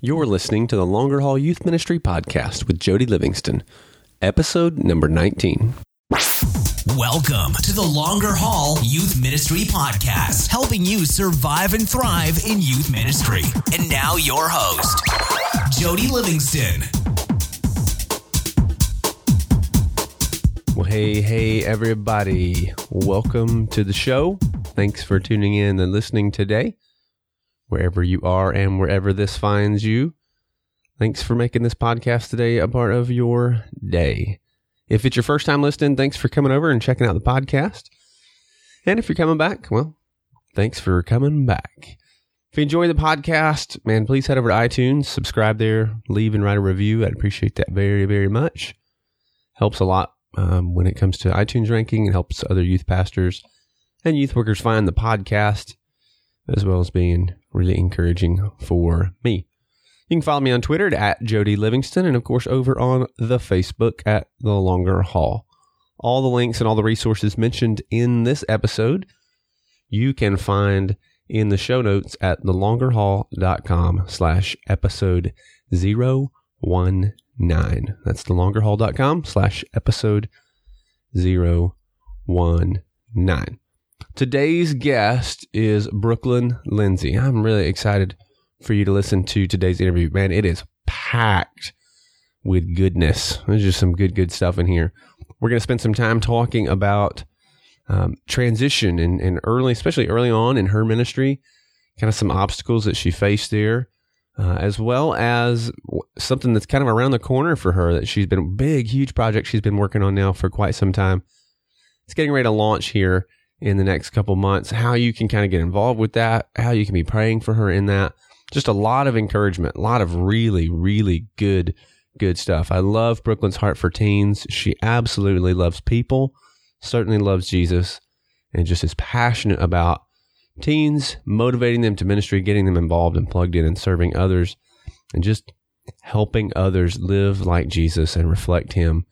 You're listening to the Longer Haul Youth Ministry Podcast with Jody Livingston, episode number 19. Welcome to the Longer Haul Youth Ministry Podcast, helping you survive and thrive in youth ministry. And now, your host, Jody Livingston. Well, hey, hey, everybody. Welcome to the show. Thanks for tuning in and listening today wherever you are and wherever this finds you. Thanks for making this podcast today a part of your day. If it's your first time listening, thanks for coming over and checking out the podcast. And if you're coming back, well, thanks for coming back. If you enjoy the podcast, man, please head over to iTunes, subscribe there, leave and write a review. I'd appreciate that very, very much. Helps a lot um, when it comes to iTunes ranking and helps other youth pastors and youth workers find the podcast as well as being really encouraging for me. You can follow me on Twitter at Jody Livingston and, of course, over on the Facebook at The Longer Haul. All the links and all the resources mentioned in this episode you can find in the show notes at thelongerhaul.com slash episode 019. That's thelongerhaul.com slash episode 019. Today's guest is Brooklyn Lindsey. I'm really excited for you to listen to today's interview. Man, it is packed with goodness. There's just some good, good stuff in here. We're going to spend some time talking about um, transition and, and early, especially early on in her ministry, kind of some obstacles that she faced there, uh, as well as something that's kind of around the corner for her that she's been big, huge project she's been working on now for quite some time. It's getting ready to launch here in the next couple months, how you can kind of get involved with that, how you can be praying for her in that. Just a lot of encouragement, a lot of really, really good, good stuff. I love Brooklyn's Heart for Teens. She absolutely loves people, certainly loves Jesus, and just is passionate about teens, motivating them to ministry, getting them involved and plugged in and serving others, and just helping others live like Jesus and reflect Him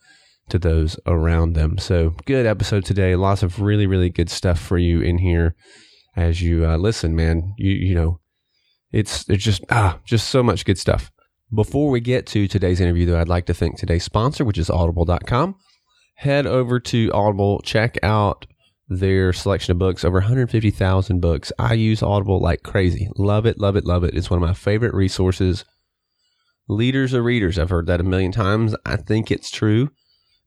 to those around them. So, good episode today. Lots of really, really good stuff for you in here as you uh, listen, man. You you know, it's it's just ah, just so much good stuff. Before we get to today's interview, though, I'd like to thank today's sponsor, which is Audible.com. Head over to Audible, check out their selection of books, over 150,000 books. I use Audible like crazy. Love it, love it, love it. It's one of my favorite resources. Leaders are readers. I've heard that a million times. I think it's true.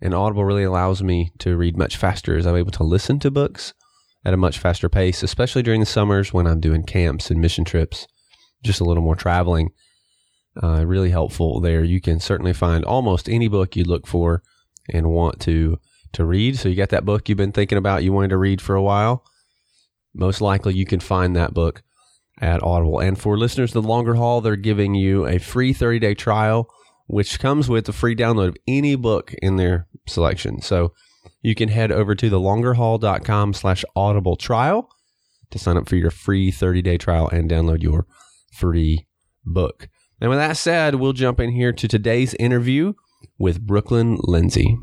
And Audible really allows me to read much faster as I'm able to listen to books at a much faster pace, especially during the summers when I'm doing camps and mission trips, just a little more traveling. Uh, really helpful there. You can certainly find almost any book you look for and want to to read. So you got that book you've been thinking about, you wanted to read for a while. Most likely, you can find that book at Audible. And for listeners the longer haul, they're giving you a free 30 day trial which comes with a free download of any book in their selection. So you can head over to thelongerhaul.com slash audible trial to sign up for your free 30 day trial and download your free book. And with that said, we'll jump in here to today's interview with Brooklyn Lindsey.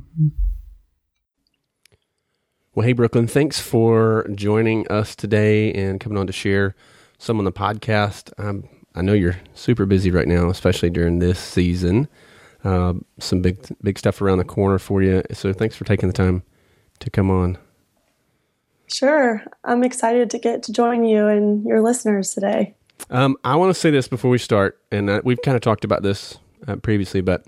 Well, hey, Brooklyn, thanks for joining us today and coming on to share some on the podcast. I know you're super busy right now, especially during this season. Uh, some big big stuff around the corner for you. So thanks for taking the time to come on. Sure, I'm excited to get to join you and your listeners today. Um, I want to say this before we start, and uh, we've kind of talked about this uh, previously, but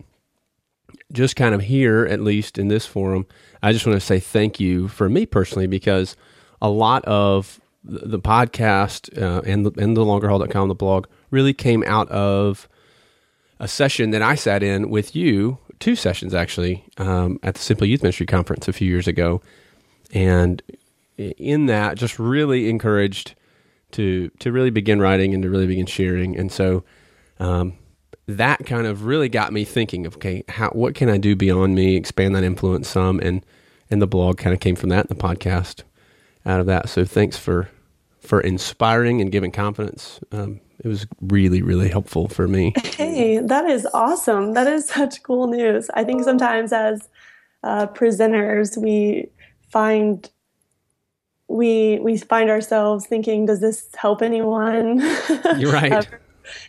just kind of here, at least in this forum, I just want to say thank you for me personally because a lot of the, podcast uh, and the, and the longerhaul.com, the blog, really came out of a session that I sat in with you, two sessions actually, um, at the Simple Youth Ministry Conference a few years ago. And in that, just really encouraged to to really begin writing and to really begin sharing. And so um, that kind of really got me thinking of okay, how what can I do beyond me, expand that influence some, and and the blog kind of came from that, the podcast out of that. So thanks for for inspiring and giving confidence. Um, it was really really helpful for me. Hey that is awesome. That is such cool news. I think sometimes as uh, presenters we find we we find ourselves thinking does this help anyone? You're right.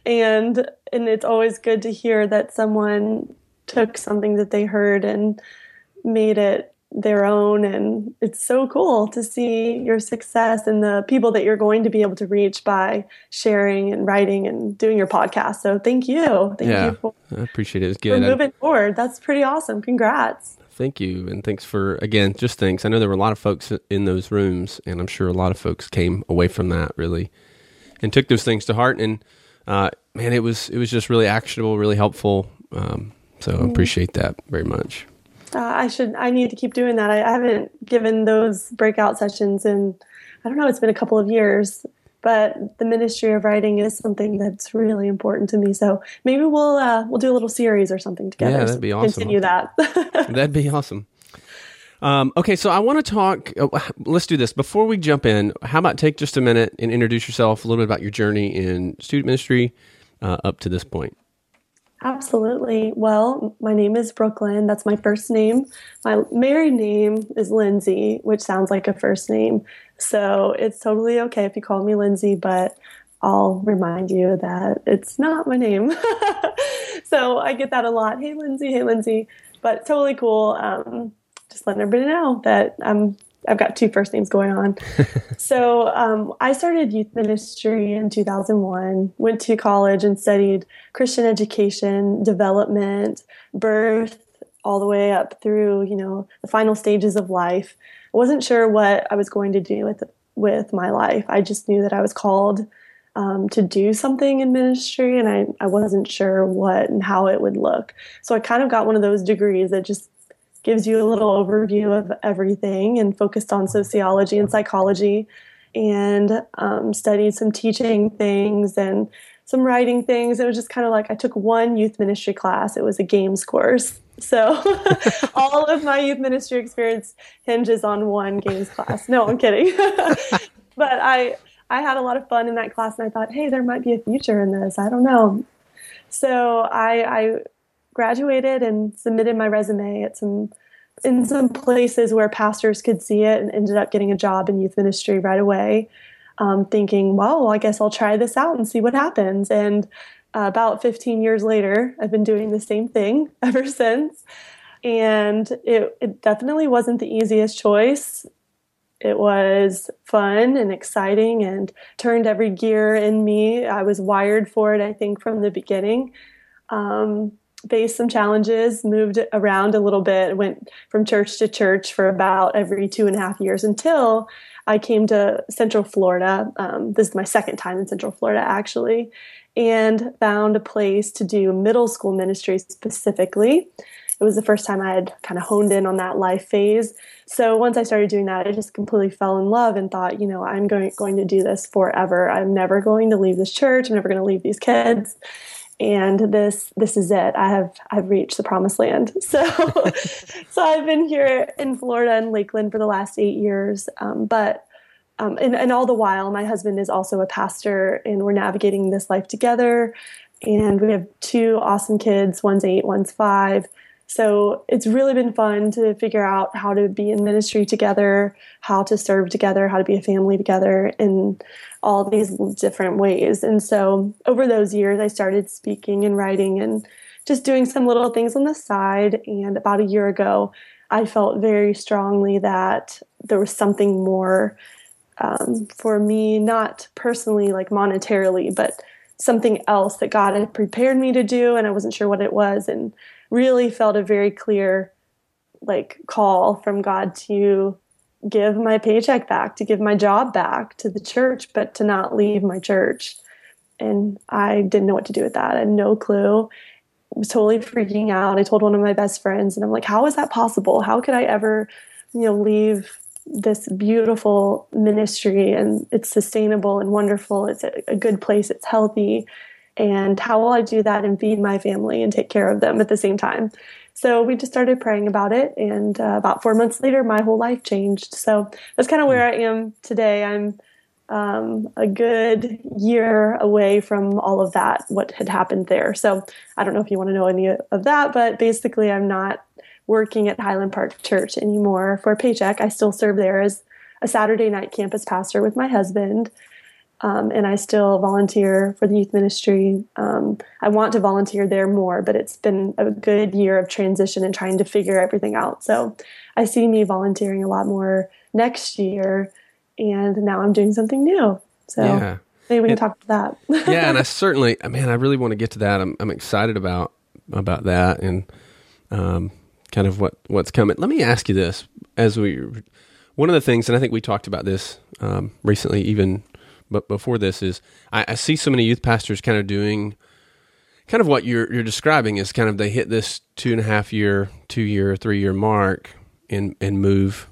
And and it's always good to hear that someone took something that they heard and made it their own. And it's so cool to see your success and the people that you're going to be able to reach by sharing and writing and doing your podcast. So thank you. Thank yeah, you for, I appreciate it. It's good. Moving forward. That's pretty awesome. Congrats. Thank you. And thanks for again just thanks. I know there were a lot of folks in those rooms and i'm sure a lot of folks came away from that really and took those things to heart. And uh, man it was it was just really actionable really helpful. Um, so i appreciate that very much uh, I should. I need to keep doing that. I, I, haven't given those breakout sessions in. I don't know. It's been a couple of years, but the ministry of writing is something that's really important to me. So maybe we'll uh, we'll do a little series or something together. Yeah, that'd be awesome. Continue that. that'd be awesome. Um, okay, so I want to talk. Uh, let's do this before we jump in. How about take just a minute and introduce yourself, a little bit about your journey in student ministry uh, up to this point. Absolutely. Well, my name is Brooklyn. That's my first name. My married name is Lindsey, which sounds like a first name. So it's totally okay if you call me Lindsey, but I'll remind you that it's not my name. so I get that a lot. Hey, Lindsey. Hey, Lindsey. But totally cool. Um, just letting everybody know that I'm I've got two first names going on. so um, I started youth ministry in 2001, went to college and studied Christian education, development, birth, all the way up through, you know, the final stages of life. I wasn't sure what I was going to do with with my life. I just knew that I was called um, to do something in ministry, and I, I wasn't sure what and how it would look. So I kind of got one of those degrees that just gives you a little overview of everything and focused on sociology and psychology and um, studied some teaching things and some writing things. It was just kind of like I took one youth ministry class. It was a games course. So all of my youth ministry experience hinges on one games class. No, I'm kidding. but I I had a lot of fun in that class and I thought, hey, there might be a future in this. I don't know. So I, I graduated and submitted my resume at some in some places where pastors could see it and ended up getting a job in youth ministry right away um, thinking well i guess i'll try this out and see what happens. And uh, about 15 years later i've been doing the same thing ever since. And it, it definitely wasn't the easiest choice. It was fun and exciting and turned every gear in me. I was wired for it i think from the beginning. Um, faced some challenges, moved around a little bit, went from church to church for about every two and a half years until I came to Central Florida. Um, this is my second time in Central Florida, actually, and found a place to do middle school ministry specifically. It was the first time I had kind of honed in on that life phase. So once I started doing that, I just completely fell in love and thought, you know, I'm going going to do this forever. I'm never going to leave this church. I'm never going to leave these kids and this this is it. I have i've reached the promised land. So so i've been here in florida and lakeland for the last eight years. Um, but um, and, and all the while my husband is also a pastor and we're navigating this life together. And we have two awesome kids one's eight one's five so it's really been fun to figure out how to be in ministry together, how to serve together, how to be a family together in all these different ways. And so over those years, I started speaking and writing and just doing some little things on the side. And about a year ago, I felt very strongly that there was something more um, for me, not personally, like monetarily, but something else that God had prepared me to do. And I wasn't sure what it was. And really felt a very clear like call from God to give my paycheck back, to give my job back to the church, but to not leave my church. And I didn't know what to do with that. I had no clue. I was totally freaking out. I told one of my best friends, and I'm like, how is that possible? How could I ever, you know, leave this beautiful ministry and it's sustainable and wonderful. It's a, a good place. It's healthy and how will I do that and feed my family and take care of them at the same time? So we just started praying about it, and uh, about four months later, my whole life changed. So that's kind of where I am today. I'm um, a good year away from all of that, what had happened there. So I don't know if you want to know any of that, but basically, I'm not working at Highland Park Church anymore for a paycheck. I still serve there as a Saturday night campus pastor with my husband Um, and I still volunteer for the youth ministry. Um, I want to volunteer there more, but it's been a good year of transition and trying to figure everything out. So I see me volunteering a lot more next year, and now I'm doing something new. So yeah. maybe we can talk about that. yeah, and I certainly, man, I really want to get to that. I'm, I'm excited about about that and um, kind of what what's coming. Let me ask you this: as we, one of the things, and I think we talked about this um, recently, even but before this is I, I, see so many youth pastors kind of doing kind of what you're you're describing is kind of they hit this two and a half year, two year, three year mark and and move,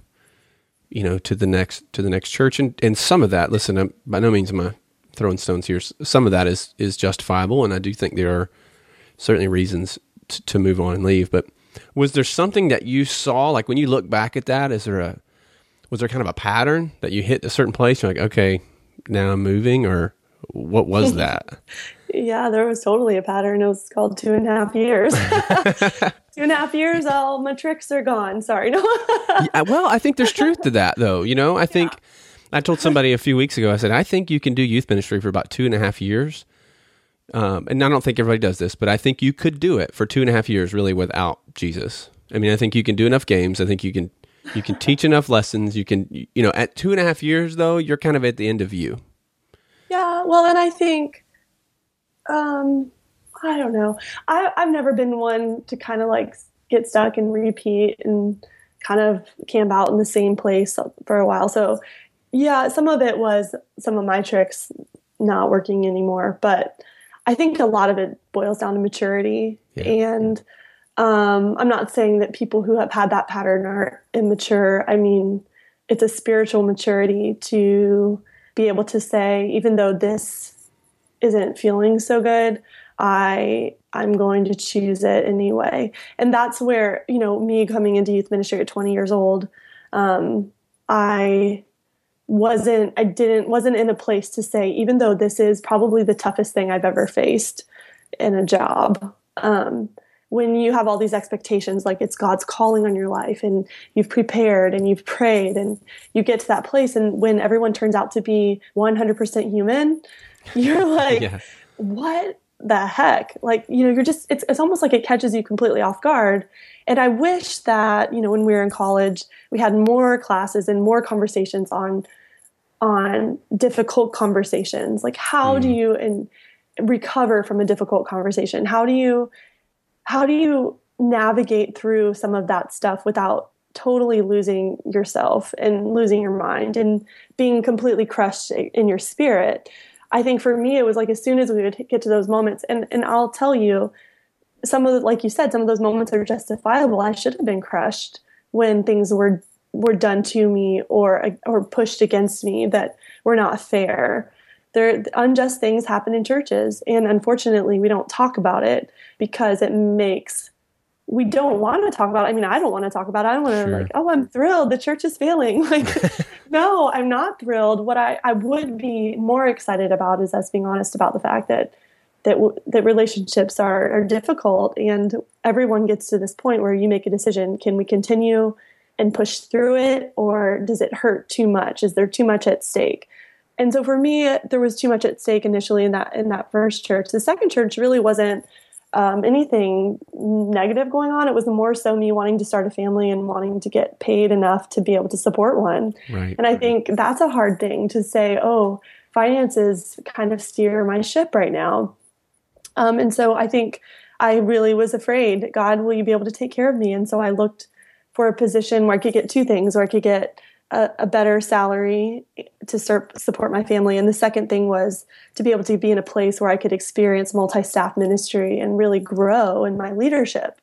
you know, to the next to the next church. And and some of that, listen, I'm, by no means am I throwing stones here. Some of that is is justifiable, and I do think there are certainly reasons to, to move on and leave. But was there something that you saw, like when you look back at that? Is there a was there kind of a pattern that you hit a certain place? You're like, okay, now I'm moving, or what was that? yeah, there was totally a pattern. It was called two and a half years. two and a half years, all my tricks are gone. Sorry, no. yeah, well, I think there's truth to that, though. You know, I think yeah. I told somebody a few weeks ago. I said I think you can do youth ministry for about two and a half years. Um, and I don't think everybody does this, but I think you could do it for two and a half years, really, without Jesus. I mean, I think you can do enough games. I think you can you can teach enough lessons. You can, you know, at two and a half years though, you're kind of at the end of you. Yeah. Well, and I think, um, I don't know. I, I've never been one to kind of like get stuck and repeat and kind of camp out in the same place for a while. So, yeah, some of it was some of my tricks not working anymore, but I think a lot of it boils down to maturity yeah. and um, I'm not saying that people who have had that pattern are immature. I mean, it's a spiritual maturity to be able to say, even though this isn't feeling so good, I I'm going to choose it anyway. And that's where you know me coming into youth ministry at 20 years old, um, I wasn't I didn't wasn't in a place to say even though this is probably the toughest thing I've ever faced in a job. Um, when you have all these expectations like it's god's calling on your life and you've prepared and you've prayed and you get to that place. And when everyone turns out to be 100% human you're like yeah. what the heck? Like you know you're just it's, it's almost like it catches you completely off guard. And i wish that you know when we were in college we had more classes and more conversations on on difficult conversations. Like how mm. do you and recover from a difficult conversation? How do you how do you navigate through some of that stuff without totally losing yourself and losing your mind and being completely crushed in your spirit? I think for me it was like as soon as we would get to those moments and and i'll tell you some of the, like you said some of those moments are justifiable. I should have been crushed when things were were done to me or or pushed against me that were not fair there unjust things happen in churches and unfortunately we don't talk about it because it makes we don't want to talk about it. I mean, I don't want to talk about it. I don't want to sure. like, oh, I'm thrilled. The church is failing. Like, no, I'm not thrilled. What I, I would be more excited about is us being honest about the fact that that that relationships are, are difficult and everyone gets to this point where you make a decision. Can we continue and push through it or does it hurt too much? Is there too much at stake? And so for me, there was too much at stake initially in that in that first church. The second church really wasn't um, anything negative going on. It was more so me wanting to start a family and wanting to get paid enough to be able to support one. Right. And I think that's a hard thing to say, oh, finances kind of steer my ship right now. Um, and so I think I really was afraid, God, will you be able to take care of me? And so I looked for a position where I could get two things, where I could get a, a better salary to sur- support my family. And the second thing was to be able to be in a place where I could experience multi staff ministry and really grow in my leadership.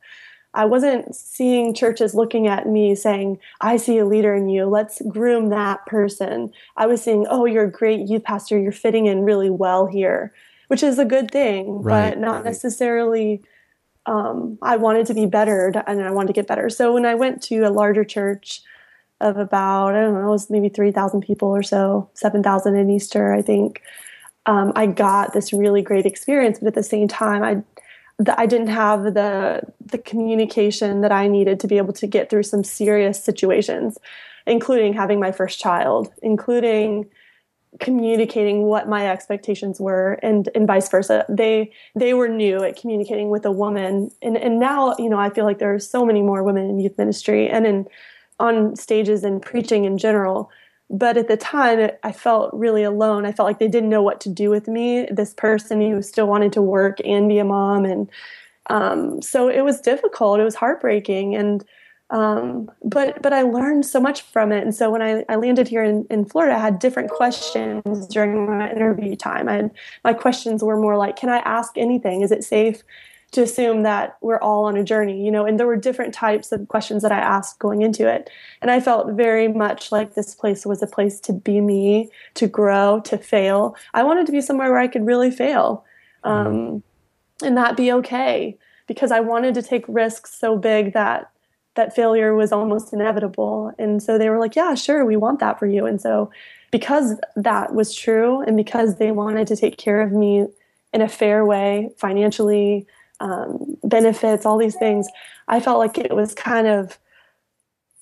I wasn't seeing churches looking at me saying, I see a leader in you. Let's groom that person. I was seeing, oh, you're a great youth pastor. You're fitting in really well here, which is a good thing, right, but not right. necessarily. Um, I wanted to be better and I wanted to get better. So when I went to a larger church, of about I don't know, it was maybe three thousand people or so, seven thousand in Easter, I think. Um, I got this really great experience, but at the same time, I the, I didn't have the the communication that I needed to be able to get through some serious situations, including having my first child, including communicating what my expectations were and and vice versa they they were new at communicating with a woman and and now you know i feel like there are so many more women in youth ministry and in on stages and preaching in general but at the time it, i felt really alone i felt like they didn't know what to do with me this person who still wanted to work and be a mom and um, so it was difficult it was heartbreaking and um, but but I learned so much from it. And so when I, I landed here in, in Florida, I had different questions during my interview time. Had, my questions were more like, can I ask anything? Is it safe to assume that we're all on a journey? You know, and there were different types of questions that I asked going into it. And I felt very much like this place was a place to be me, to grow, to fail. I wanted to be somewhere where I could really fail um, and that be okay because I wanted to take risks so big that that failure was almost inevitable. And so they were like, yeah, sure, we want that for you. And so because that was true and because they wanted to take care of me in a fair way, financially, um, benefits, all these things, I felt like it was kind of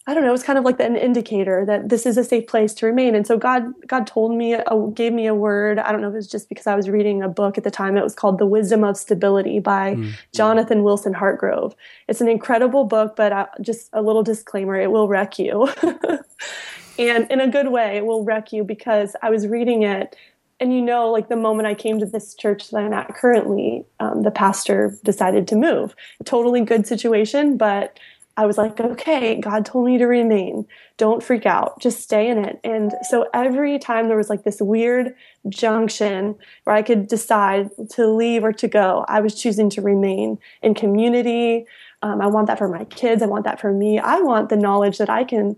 I don't know, it was kind of like an indicator that this is a safe place to remain. And so God, God told me, uh, gave me a word. I don't know if it was just because I was reading a book at the time. It was called The Wisdom of Stability by mm-hmm. Jonathan Wilson Hartgrove. It's an incredible book, but uh, just a little disclaimer, it will wreck you. and in a good way, it will wreck you because I was reading it and you know, like the moment I came to this church that I'm at currently, um, the pastor decided to move. Totally good situation, but I was like, okay, God told me to remain. Don't freak out. Just stay in it. And so every time there was like this weird junction where I could decide to leave or to go, I was choosing to remain in community. Um, I want that for my kids. I want that for me. I want the knowledge that I can,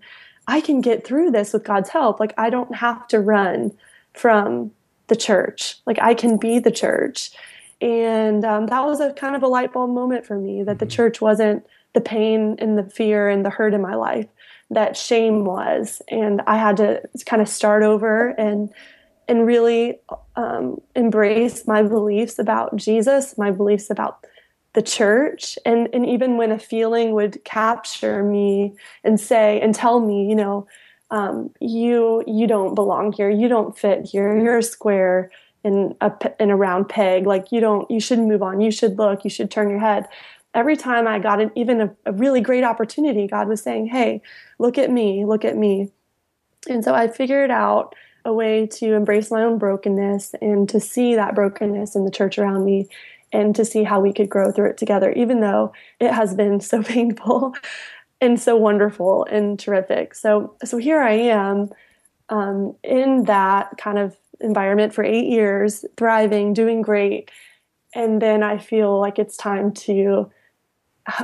I can get through this with God's help. Like I don't have to run from the church. Like I can be the church. And um, that was a kind of a light bulb moment for me that the mm-hmm. church wasn't the pain and the fear and the hurt in my life that shame was and i had to kind of start over and and really um, embrace my beliefs about jesus my beliefs about the church and and even when a feeling would capture me and say and tell me you know um, you you don't belong here. You don't fit here. You're a square in a in a round peg. Like you don't you should move on. You should look. You should turn your head. Every time I got an, even a, a really great opportunity, God was saying, Hey, look at me, look at me. And so I figured out a way to embrace my own brokenness and to see that brokenness in the church around me and to see how we could grow through it together, even though it has been so painful and so wonderful and terrific. So, so here I am um, in that kind of environment for eight years, thriving, doing great. And then I feel like it's time to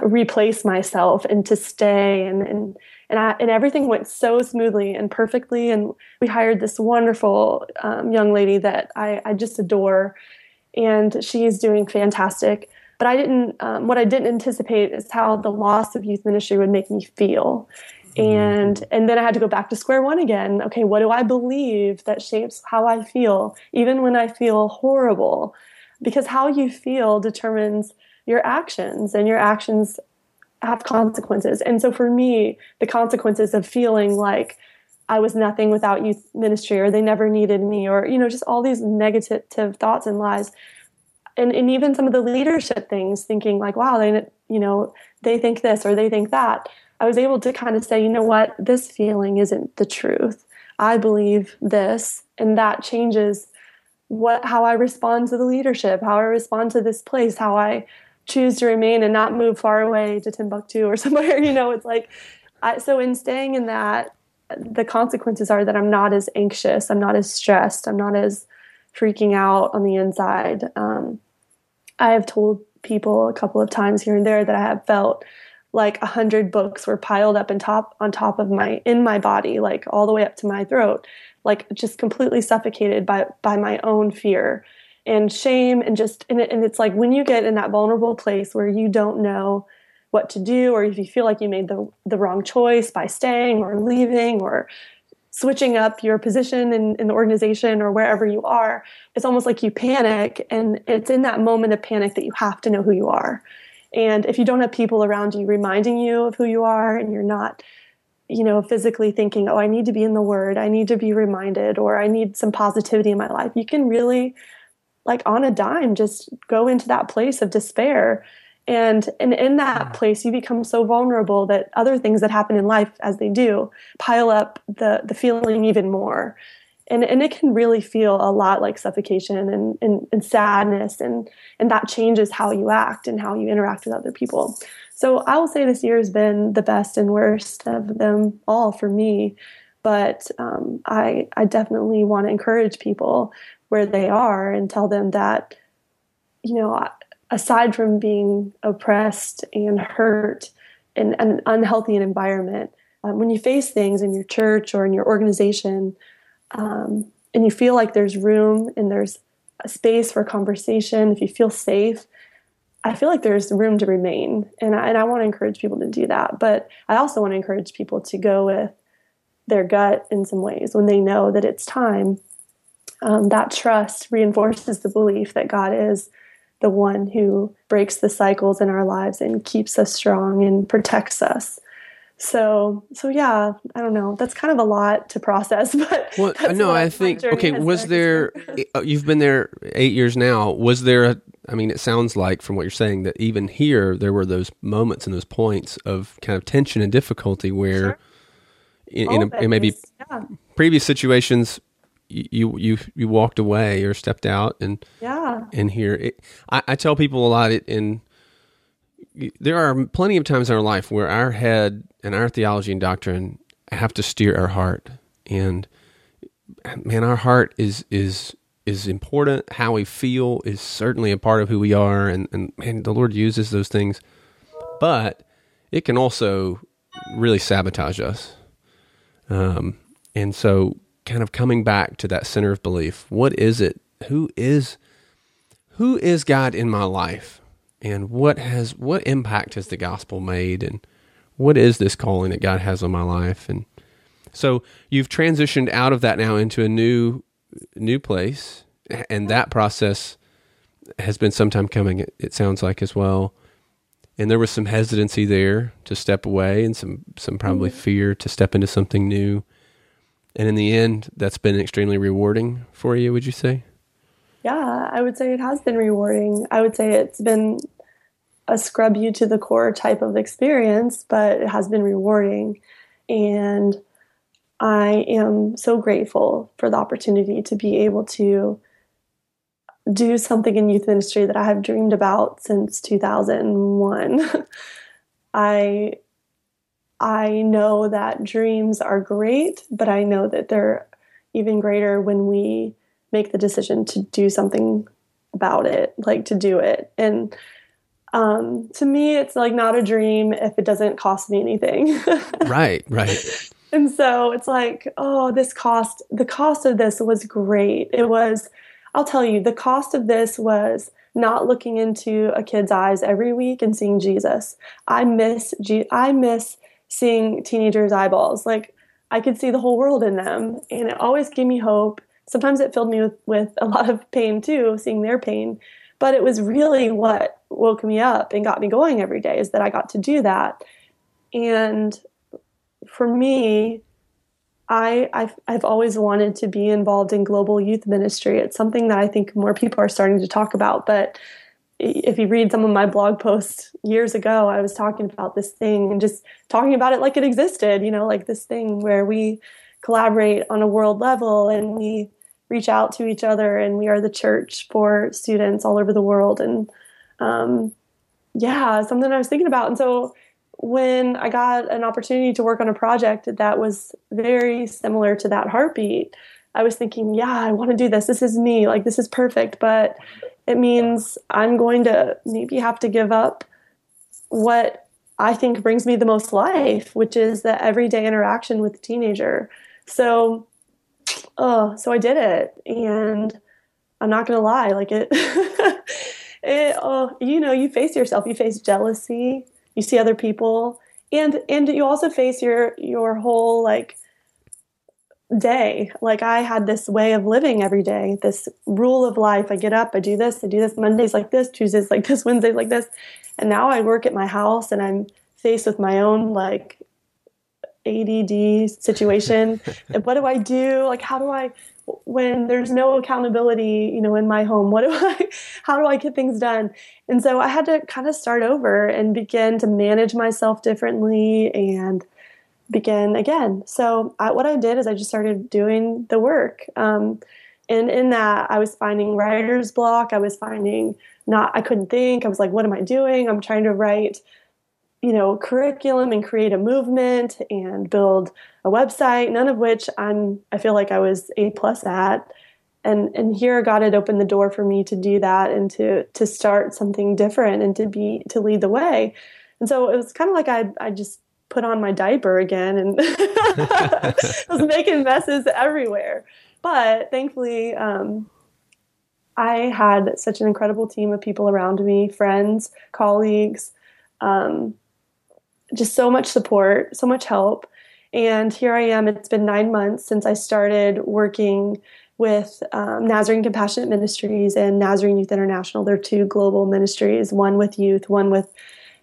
replace myself and to stay and and and, I, and everything went so smoothly and perfectly and we hired this wonderful um, young lady that I, I just adore and she's doing fantastic but i didn't um, what i didn't anticipate is how the loss of youth ministry would make me feel mm-hmm. and and then i had to go back to square one again okay what do i believe that shapes how i feel even when i feel horrible because how you feel determines your actions and your actions have consequences. And so for me, the consequences of feeling like I was nothing without youth ministry or they never needed me or, you know, just all these negative thoughts and lies. And, and even some of the leadership things, thinking like, wow, they, you know, they think this or they think that. I was able to kind of say, you know what, this feeling isn't the truth. I believe this, and that changes what how I respond to the leadership, how I respond to this place, how I choose to remain and not move far away to Timbuktu or somewhere. You know, it's like, I, so in staying in that, the consequences are that I'm not as anxious, I'm not as stressed, I'm not as freaking out on the inside. Um, I have told people a couple of times here and there that I have felt like a hundred books were piled up top on top of my in my body, like all the way up to my throat, like just completely suffocated by by my own fear and shame and just and, it, and it's like when you get in that vulnerable place where you don't know what to do or if you feel like you made the the wrong choice by staying or leaving or switching up your position in, in the organization or wherever you are it's almost like you panic and it's in that moment of panic that you have to know who you are and if you don't have people around you reminding you of who you are and you're not you know, physically thinking, oh, I need to be in the word, I need to be reminded, or I need some positivity in my life. You can really, like on a dime, just go into that place of despair. And, and in that place, you become so vulnerable that other things that happen in life, as they do, pile up the, the feeling even more. And, and it can really feel a lot like suffocation and, and, and sadness, and, and that changes how you act and how you interact with other people. So I will say this year has been the best and worst of them all for me. But um, I, I definitely want to encourage people where they are and tell them that, you know, aside from being oppressed and hurt in an unhealthy environment, um, when you face things in your church or in your organization, um, and you feel like there's room and there's a space for conversation, if you feel safe, I feel like there's room to remain, and I, and I want to encourage people to do that. But I also want to encourage people to go with their gut in some ways when they know that it's time. Um, that trust reinforces the belief that God is the one who breaks the cycles in our lives and keeps us strong and protects us. So, so yeah, I don't know. That's kind of a lot to process, but well, no, I think okay. Was there? Uh, you've been there eight years now. Was there a I mean, it sounds like from what you're saying that even here there were those moments and those points of kind of tension and difficulty where, sure. in, in, a, in, maybe yeah. previous situations, you you you walked away or stepped out and yeah. and here. It, I, I tell people a lot in there are plenty of times in our life where our head and our theology and doctrine have to steer our heart. And man our heart is is is important. How we feel is certainly a part of who we are, and and man, the Lord uses those things, but it can also really sabotage us. Um, and so, kind of coming back to that center of belief, what is it? Who is who is God in my life, and what has what impact has the gospel made, and what is this calling that God has on my life, and so you've transitioned out of that now into a new new place, and that process has been some time coming. It, it sounds like as well, and there was some hesitancy there to step away, and some some probably mm-hmm. fear to step into something new. And in the end, that's been extremely rewarding for you. Would you say? Yeah, I would say it has been rewarding. I would say it's been a scrub you to the core type of experience, but it has been rewarding. And I am so grateful for the opportunity to be able to do something in youth ministry that I have dreamed about since 2001. I I know that dreams are great, but I know that they're even greater when we make the decision to do something about it, like to do it. And um, to me, it's like not a dream if it doesn't cost me anything. right, right. And so it's like, oh, this cost, the cost of this was great. It was, I'll tell you, the cost of this was not looking into a kid's eyes every week and seeing Jesus. I miss, I miss seeing teenagers' eyeballs. Like I could see the whole world in them, and it always gave me hope. Sometimes it filled me with, with a lot of pain too, seeing their pain. But it was really what woke me up and got me going every day is that I got to do that. And for me, I, I've, I've always wanted to be involved in global youth ministry. It's something that I think more people are starting to talk about. But if you read some of my blog posts years ago, I was talking about this thing and just talking about it like it existed, you know, like this thing where we collaborate on a world level and we reach out to each other and we are the church for students all over the world. And um, yeah, something I was thinking about. And so when I got an opportunity to work on a project that was very similar to that heartbeat, I was thinking, yeah, I want to do this. This is me. Like, this is perfect. But it means I'm going to maybe have to give up what I think brings me the most life, which is the everyday interaction with a teenager. So, oh, so I did it. And I'm not going to lie, like it, it, oh, you know, you face yourself, you face jealousy you see other people and and you also face your your whole like day like i had this way of living every day this rule of life i get up i do this i do this mondays like this tuesdays like this wednesdays like this and now i work at my house and i'm faced with my own like ADD situation. what do I do? Like, how do I, when there's no accountability, you know, in my home, what do I, how do I get things done? And so I had to kind of start over and begin to manage myself differently and begin again. So I, what I did is I just started doing the work. Um, and in that, I was finding writer's block. I was finding not, I couldn't think. I was like, what am I doing? I'm trying to write you know, curriculum and create a movement and build a website, none of which I'm I feel like I was A plus at. And and here God had opened the door for me to do that and to to start something different and to be to lead the way. And so it was kind of like I I just put on my diaper again and was making messes everywhere. But thankfully, um, I had such an incredible team of people around me, friends, colleagues, um, just so much support, so much help. And here I am. It's been nine months since I started working with um, Nazarene Compassionate Ministries and Nazarene Youth International. They're two global ministries, one with youth, one with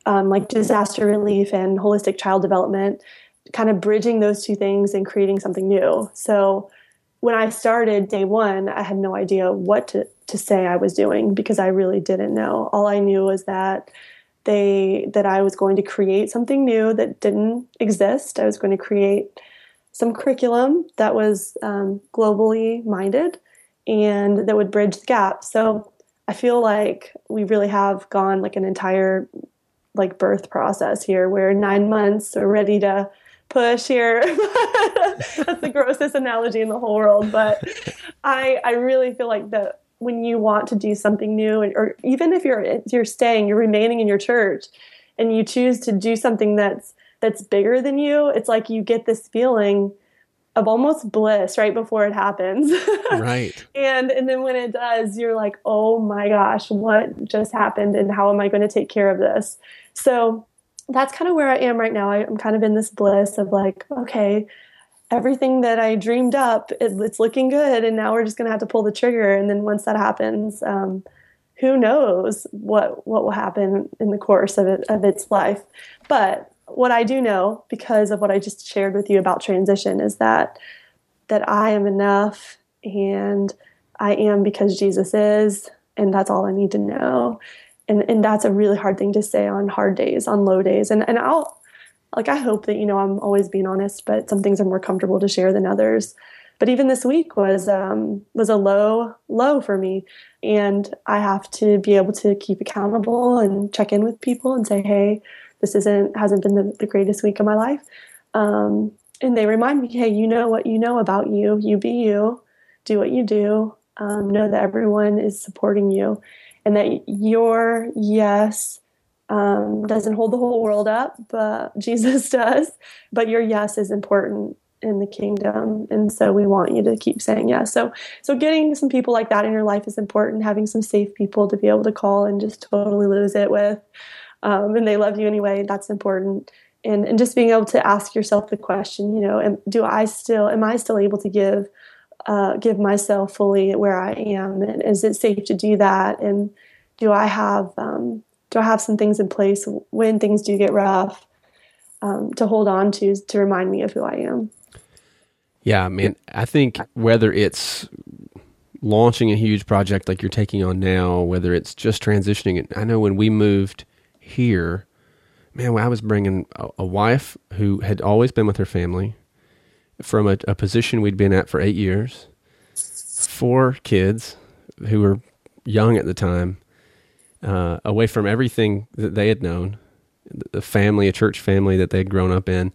um, like disaster relief and holistic child development, kind of bridging those two things and creating something new. So when I started day one, I had no idea what to, to say I was doing because I really didn't know. All I knew was that they that I was going to create something new that didn't exist. I was going to create some curriculum that was um, globally minded and that would bridge the gap. So I feel like we really have gone like an entire like birth process here where nine months we're ready to push here. That's the grossest analogy in the whole world. But I I really feel like that when you want to do something new or even if you're you're staying you're remaining in your church and you choose to do something that's that's bigger than you it's like you get this feeling of almost bliss right before it happens right and and then when it does you're like oh my gosh what just happened and how am i going to take care of this so that's kind of where i am right now I, i'm kind of in this bliss of like okay everything that I dreamed up, it, it's looking good, and now we're just going to have to pull the trigger. And then once that happens, um, who knows what what will happen in the course of it of its life? But what I do know, because of what I just shared with you about transition, is that that I am enough, and I am because Jesus is, and that's all I need to know. And and that's a really hard thing to say on hard days, on low days, and and I'll like I hope that you know I'm always being honest, but some things are more comfortable to share than others. But even this week was um, was a low low for me, and I have to be able to keep accountable and check in with people and say, hey, this isn't hasn't been the, the greatest week of my life. Um, and they remind me, hey, you know what you know about you. You be you. Do what you do. Um, know that everyone is supporting you, and that your yes um, doesn't hold the whole world up, but Jesus does. But your yes is important in the kingdom, and so we want you to keep saying yes. So, so getting some people like that in your life is important. Having some safe people to be able to call and just totally lose it with, um, and they love you anyway. That's important. And, and just being able to ask yourself the question, you know, am, do I still, am I still able to give, uh, give myself fully where I am? And is it safe to do that? And do I have, um, do I have some things in place when things do get rough um, to hold on to to remind me of who I am? Yeah, I mean, I think whether it's launching a huge project like you're taking on now, whether it's just transitioning it, I know when we moved here, man, I was bringing a, a wife who had always been with her family from a, a position we'd been at for eight years, four kids who were young at the time uh, away from everything that they had known, the family, a church family that they had grown up in,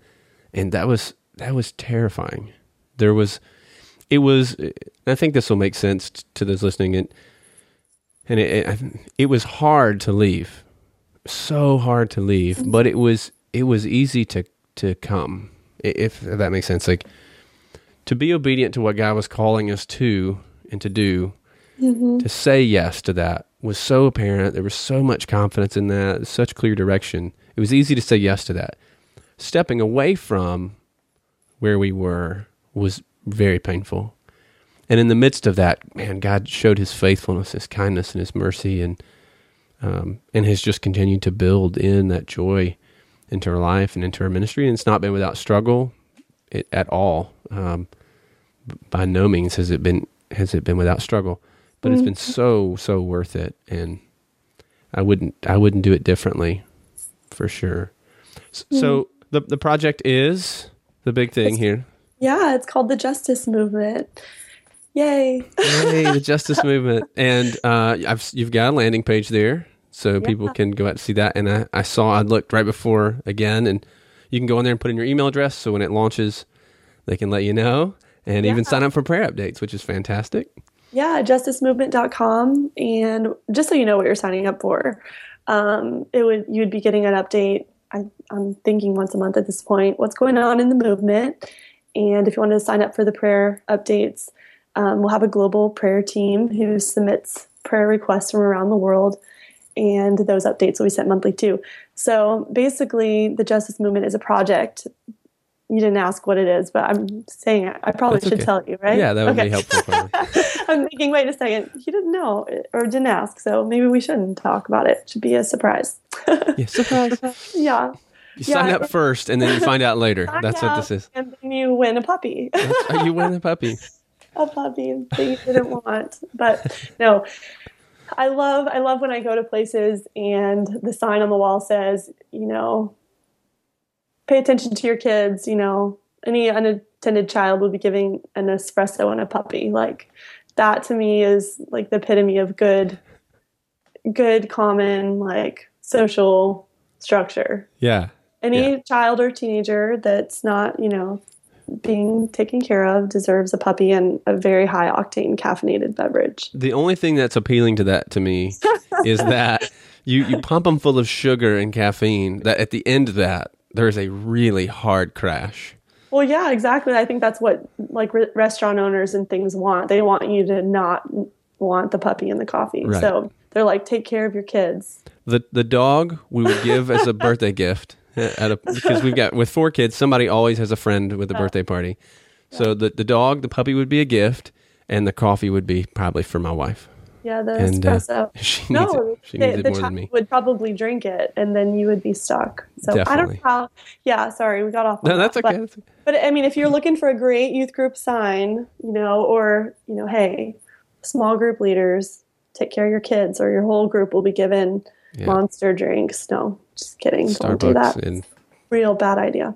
and that was that was terrifying. There was, it was. I think this will make sense to those listening, and and it, it, it was hard to leave, so hard to leave, but it was it was easy to to come, if that makes sense. Like to be obedient to what God was calling us to and to do, mm-hmm. to say yes to that was so apparent. There was so much confidence in that, such clear direction. It was easy to say yes to that. Stepping away from where we were was very painful. And in the midst of that, man, God showed His faithfulness, His kindness, and His mercy, and um, and has just continued to build in that joy into her life and into her ministry. And it's not been without struggle it, at all. Um, by no means has it been has it been without struggle, but mm-hmm. it's been so so worth it, and I wouldn't I wouldn't do it differently, for sure. Mm-hmm. So the the project is the big thing it's, here. Yeah, it's called the Justice Movement. Yay! Yay! The Justice Movement, and uh, I've, you've got a landing page there, so yeah. people can go out to see that. And I, I saw I looked right before again, and you can go in there and put in your email address, so when it launches, they can let you know and yeah. even sign up for prayer updates, which is fantastic. Yeah, justicemovement.com. And just so you know what you're signing up for, um, it would you'd be getting an update. I, I'm thinking once a month at this point. What's going on in the movement? And if you want to sign up for the prayer updates, um, we'll have a global prayer team who submits prayer requests from around the world, and those updates will be sent monthly too. So basically, the Justice Movement is a project you didn't ask what it is, but I'm saying it. I probably That's should okay. tell you, right? Yeah, that would okay. be helpful. I'm thinking, wait a second, you didn't know or didn't ask, so maybe we shouldn't talk about it. it should be a surprise. yeah, surprise. yeah. You yeah, sign up first, and then you find out later. That's what this is. And then you win a puppy. You win a puppy. a puppy that you didn't want, but no. I love I love when I go to places and the sign on the wall says, you know, pay attention to your kids. You know, any unattended child will be giving an espresso and a puppy. Like that to me is like the epitome of good, good common like social structure. Yeah. Any yeah. child or teenager that's not, you know, being taken care of deserves a puppy and a very high octane caffeinated beverage. The only thing that's appealing to that to me is that you, you pump them full of sugar and caffeine that at the end of that there's a really hard crash. Well, yeah, exactly. I think that's what like re- restaurant owners and things want. They want you to not want the puppy and the coffee. Right. So they're like, take care of your kids. The the dog we would give as a birthday gift a, because we've got with four kids. Somebody always has a friend with a birthday party. So the the dog, the puppy would be a gift, and the coffee would be probably for my wife. Yeah, the and, uh, espresso. Uh, she no, it. She the, needs it the more than me. would probably drink it, and then you would be stuck. So Definitely. I don't know how. Yeah, sorry, we got off. No, that's, that, okay. But, that's okay. But I mean, if you're looking for a great youth group sign, you know, or you know, hey, small group leaders, take care of your kids, or your whole group will be given yeah. monster drinks. No, just kidding. Starbucks don't do that. And real bad idea.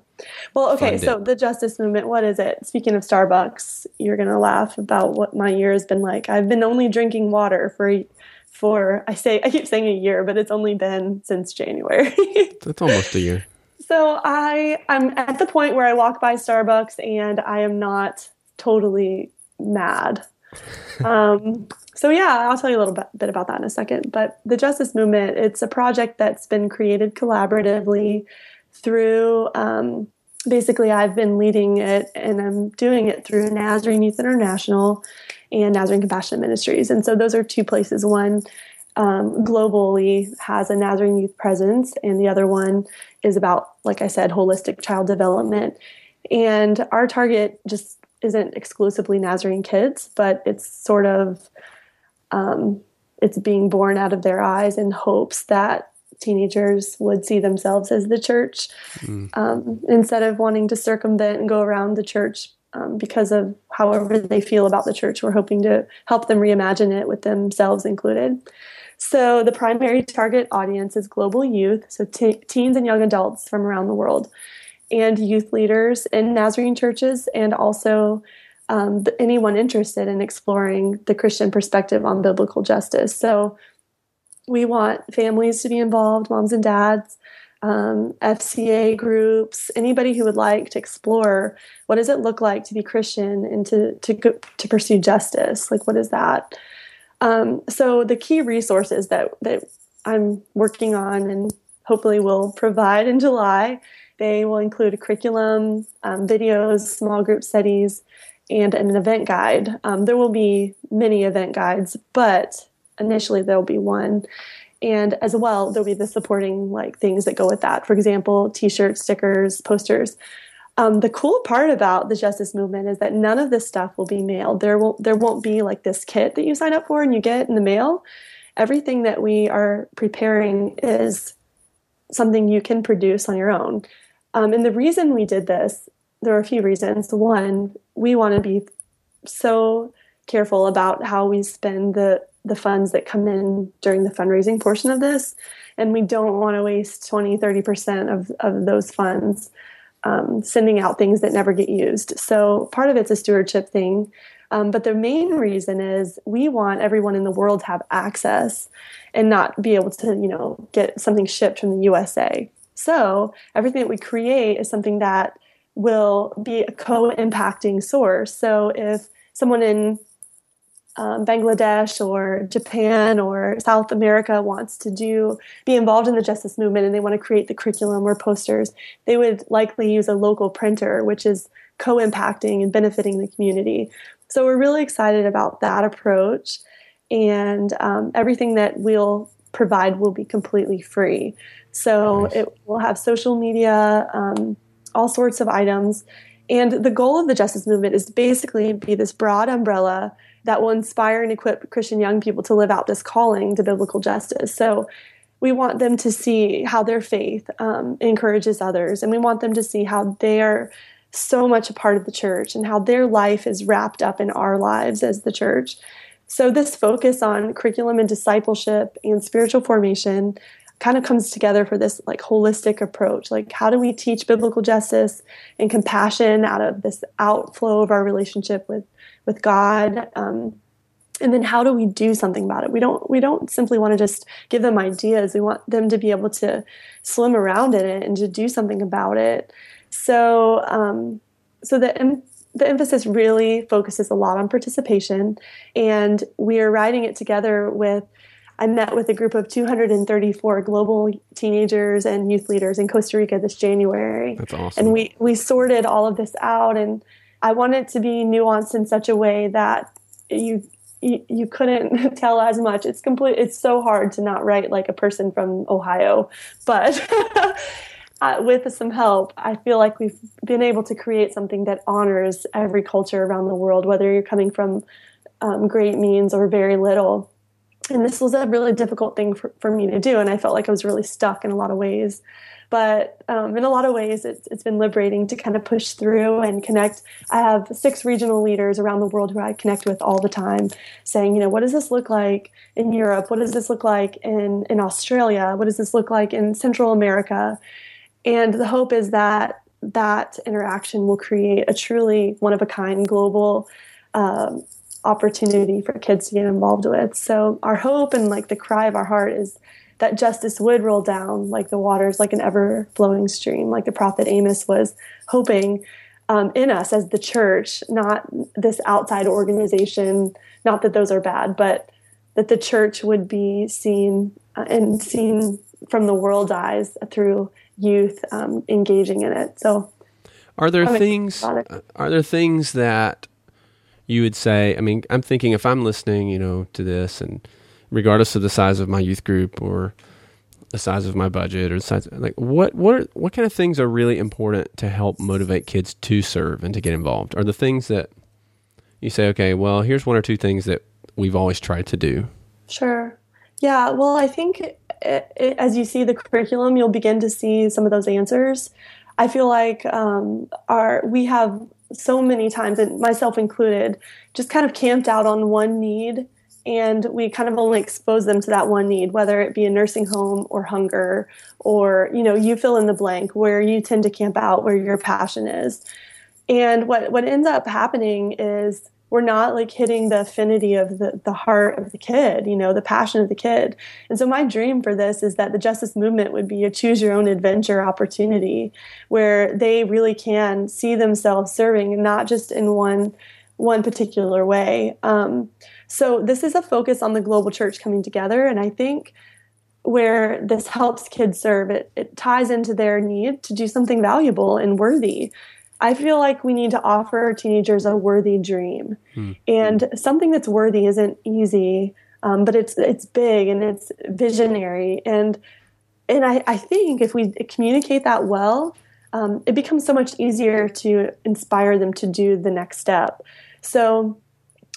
Well, okay, so the justice movement, what is it? Speaking of Starbucks, you're going to laugh about what my year has been like. I've been only drinking water for for I say I keep saying a year, but it's only been since January. That's almost a year. So I I'm at the point where I walk by Starbucks and I am not totally mad. Um, so yeah, I'll tell you a little bit, bit about that in a second. But the Justice Movement, it's a project that's been created collaboratively through. Um, basically, I've been leading it, and I'm doing it through Nazarene Youth International and Nazarene Compassionate Ministries. And so those are two places. One um, globally has a Nazarene youth presence, and the other one is about, like I said, holistic child development. And our target just isn't exclusively Nazarene kids, but it's sort of um, it's being born out of their eyes in hopes that teenagers would see themselves as the church mm. um, instead of wanting to circumvent and go around the church um, because of however they feel about the church. We're hoping to help them reimagine it with themselves included. So, the primary target audience is global youth, so te- teens and young adults from around the world, and youth leaders in Nazarene churches, and also um, anyone interested in exploring the Christian perspective on biblical justice. So, we want families to be involved, moms and dads, um, FCA groups, anybody who would like to explore what does it look like to be Christian and to to to pursue justice. Like, what is that? Um, so the key resources that that I'm working on and hopefully will provide in July, they will include a curriculum, um, videos, small group studies, and an event guide. Um, there will be many event guides, but initially there will be one. And as well there'll be the supporting like things that go with that. For example t-shirts stickers posters. Um, the cool part about the justice movement is that none of this stuff will be mailed. There will there won't be like this kit that you sign up for and you get in the mail. Everything that we are preparing is something you can produce on your own. Um, and the reason we did this, there are a few reasons. One, we want to be so careful about how we spend the the funds that come in during the fundraising portion of this. And we don't want to waste 20 30% of, of those funds um, sending out things that never get used. So part of it's a stewardship thing. Um, but the main reason is we want everyone in the world to have access and not be able to you know get something shipped from the usa so everything that we create is something that will be a co-impacting source so if someone in um, Bangladesh or Japan or South America wants to do be involved in the justice movement and they want to create the curriculum or posters, they would likely use a local printer, which is co-impacting and benefiting the community. So we're really excited about that approach, and um, everything that we'll provide will be completely free. So nice. it will have social media, um, all sorts of items. And the goal of the justice movement is basically be this broad umbrella that will inspire and equip Christian young people to live out this calling to biblical justice. So we want them to see how their faith um, encourages others, and we want them to see how they are so much a part of the church and how their life is wrapped up in our lives as the church. So, this focus on curriculum and discipleship and spiritual formation kind of comes together for this like holistic approach. Like how do we teach biblical justice and compassion out of this outflow of our relationship with with god? Um, and then how do we do something about it? We don't we don't simply want to just give them ideas. We want them to be able to swim around in it and to do something about it. So um, so the the emphasis really focuses a lot on participation. And we are writing it together with I met with a group of 234 global teenagers and youth leaders in Costa Rica this January. That's awesome. And we, we sorted all of this out, and I wanted to be nuanced in such a way that you you, you couldn't tell as much. It's complete. It's so hard to not write like a person from Ohio, but uh, with some help, I feel like we've been able to create something that honors every culture around the world, whether you're coming from um, great means or very little and this was a really difficult thing for, for me to do and i felt like i was really stuck in a lot of ways. But um, in a lot of ways it's, it's been liberating to kind of push through and connect. I have six regional leaders around the world who i connect with all the time saying you know what does this look like in europe? What does this look like in, in australia? What does this look like in central america? And the hope is that that interaction will create a truly one of a kind global um, opportunity for kids to get involved with. So our hope and like the cry of our heart is that justice would roll down like the waters, like an ever flowing stream, like the prophet Amos was hoping um, in us as the church, not this outside organization. Not that those are bad, but that the church would be seen uh, and seen from the world's eyes through youth um, engaging in it. So, are there things? Are there things that you would say, I mean, I'm thinking if I'm listening, you know, to this and regardless of the size of my youth group or the size of my budget or the size like what what are, what kind of things are really important to help motivate kids to serve and to get involved? Are the things that you say, okay, well, here's one or two things that we've always tried to do. Sure. Yeah, well, I think it, it, as you see the curriculum, you'll begin to see some of those answers. I feel like um, our we have so many times, and myself included, just kind of camped out on one need. And we kind of only expose them to that one need, whether it be a nursing home or hunger, or, you know, you fill in the blank where you tend to camp out, where your passion is. And what, what ends up happening is we're not like hitting the affinity of the, the heart of the kid, you know, the passion of the kid. And so my dream for this is that the justice movement would be a choose your own adventure opportunity where they really can see themselves serving and not just in one one particular way. Um, so this is a focus on the global church coming together. And I think where this helps kids serve, it, it ties into their need to do something valuable and worthy. I feel like we need to offer teenagers a worthy dream, hmm. and something that's worthy isn't easy, um, but it's it's big and it's visionary, and and I, I think if we communicate that well, um, it becomes so much easier to inspire them to do the next step. So,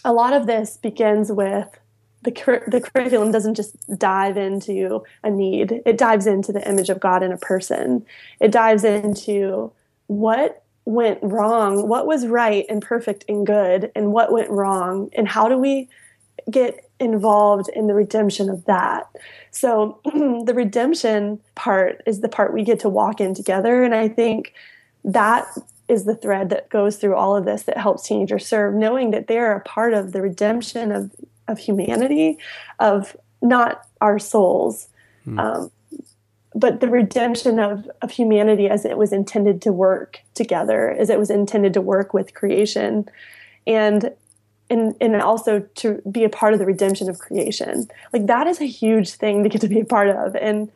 a lot of this begins with the cur- the curriculum doesn't just dive into a need; it dives into the image of God in a person. It dives into what went wrong, what was right and perfect and good, and what went wrong, and how do we get involved in the redemption of that. So the redemption part is the part we get to walk in together, and I think that is the thread that goes through all of this that helps teenagers serve, knowing that they're a part of the redemption of of humanity, of not our souls, hmm. um, but the redemption of of humanity as it was intended to work together, as it was intended to work with creation, and and and also to be a part of the redemption of creation. Like that is a huge thing to get to be a part of, and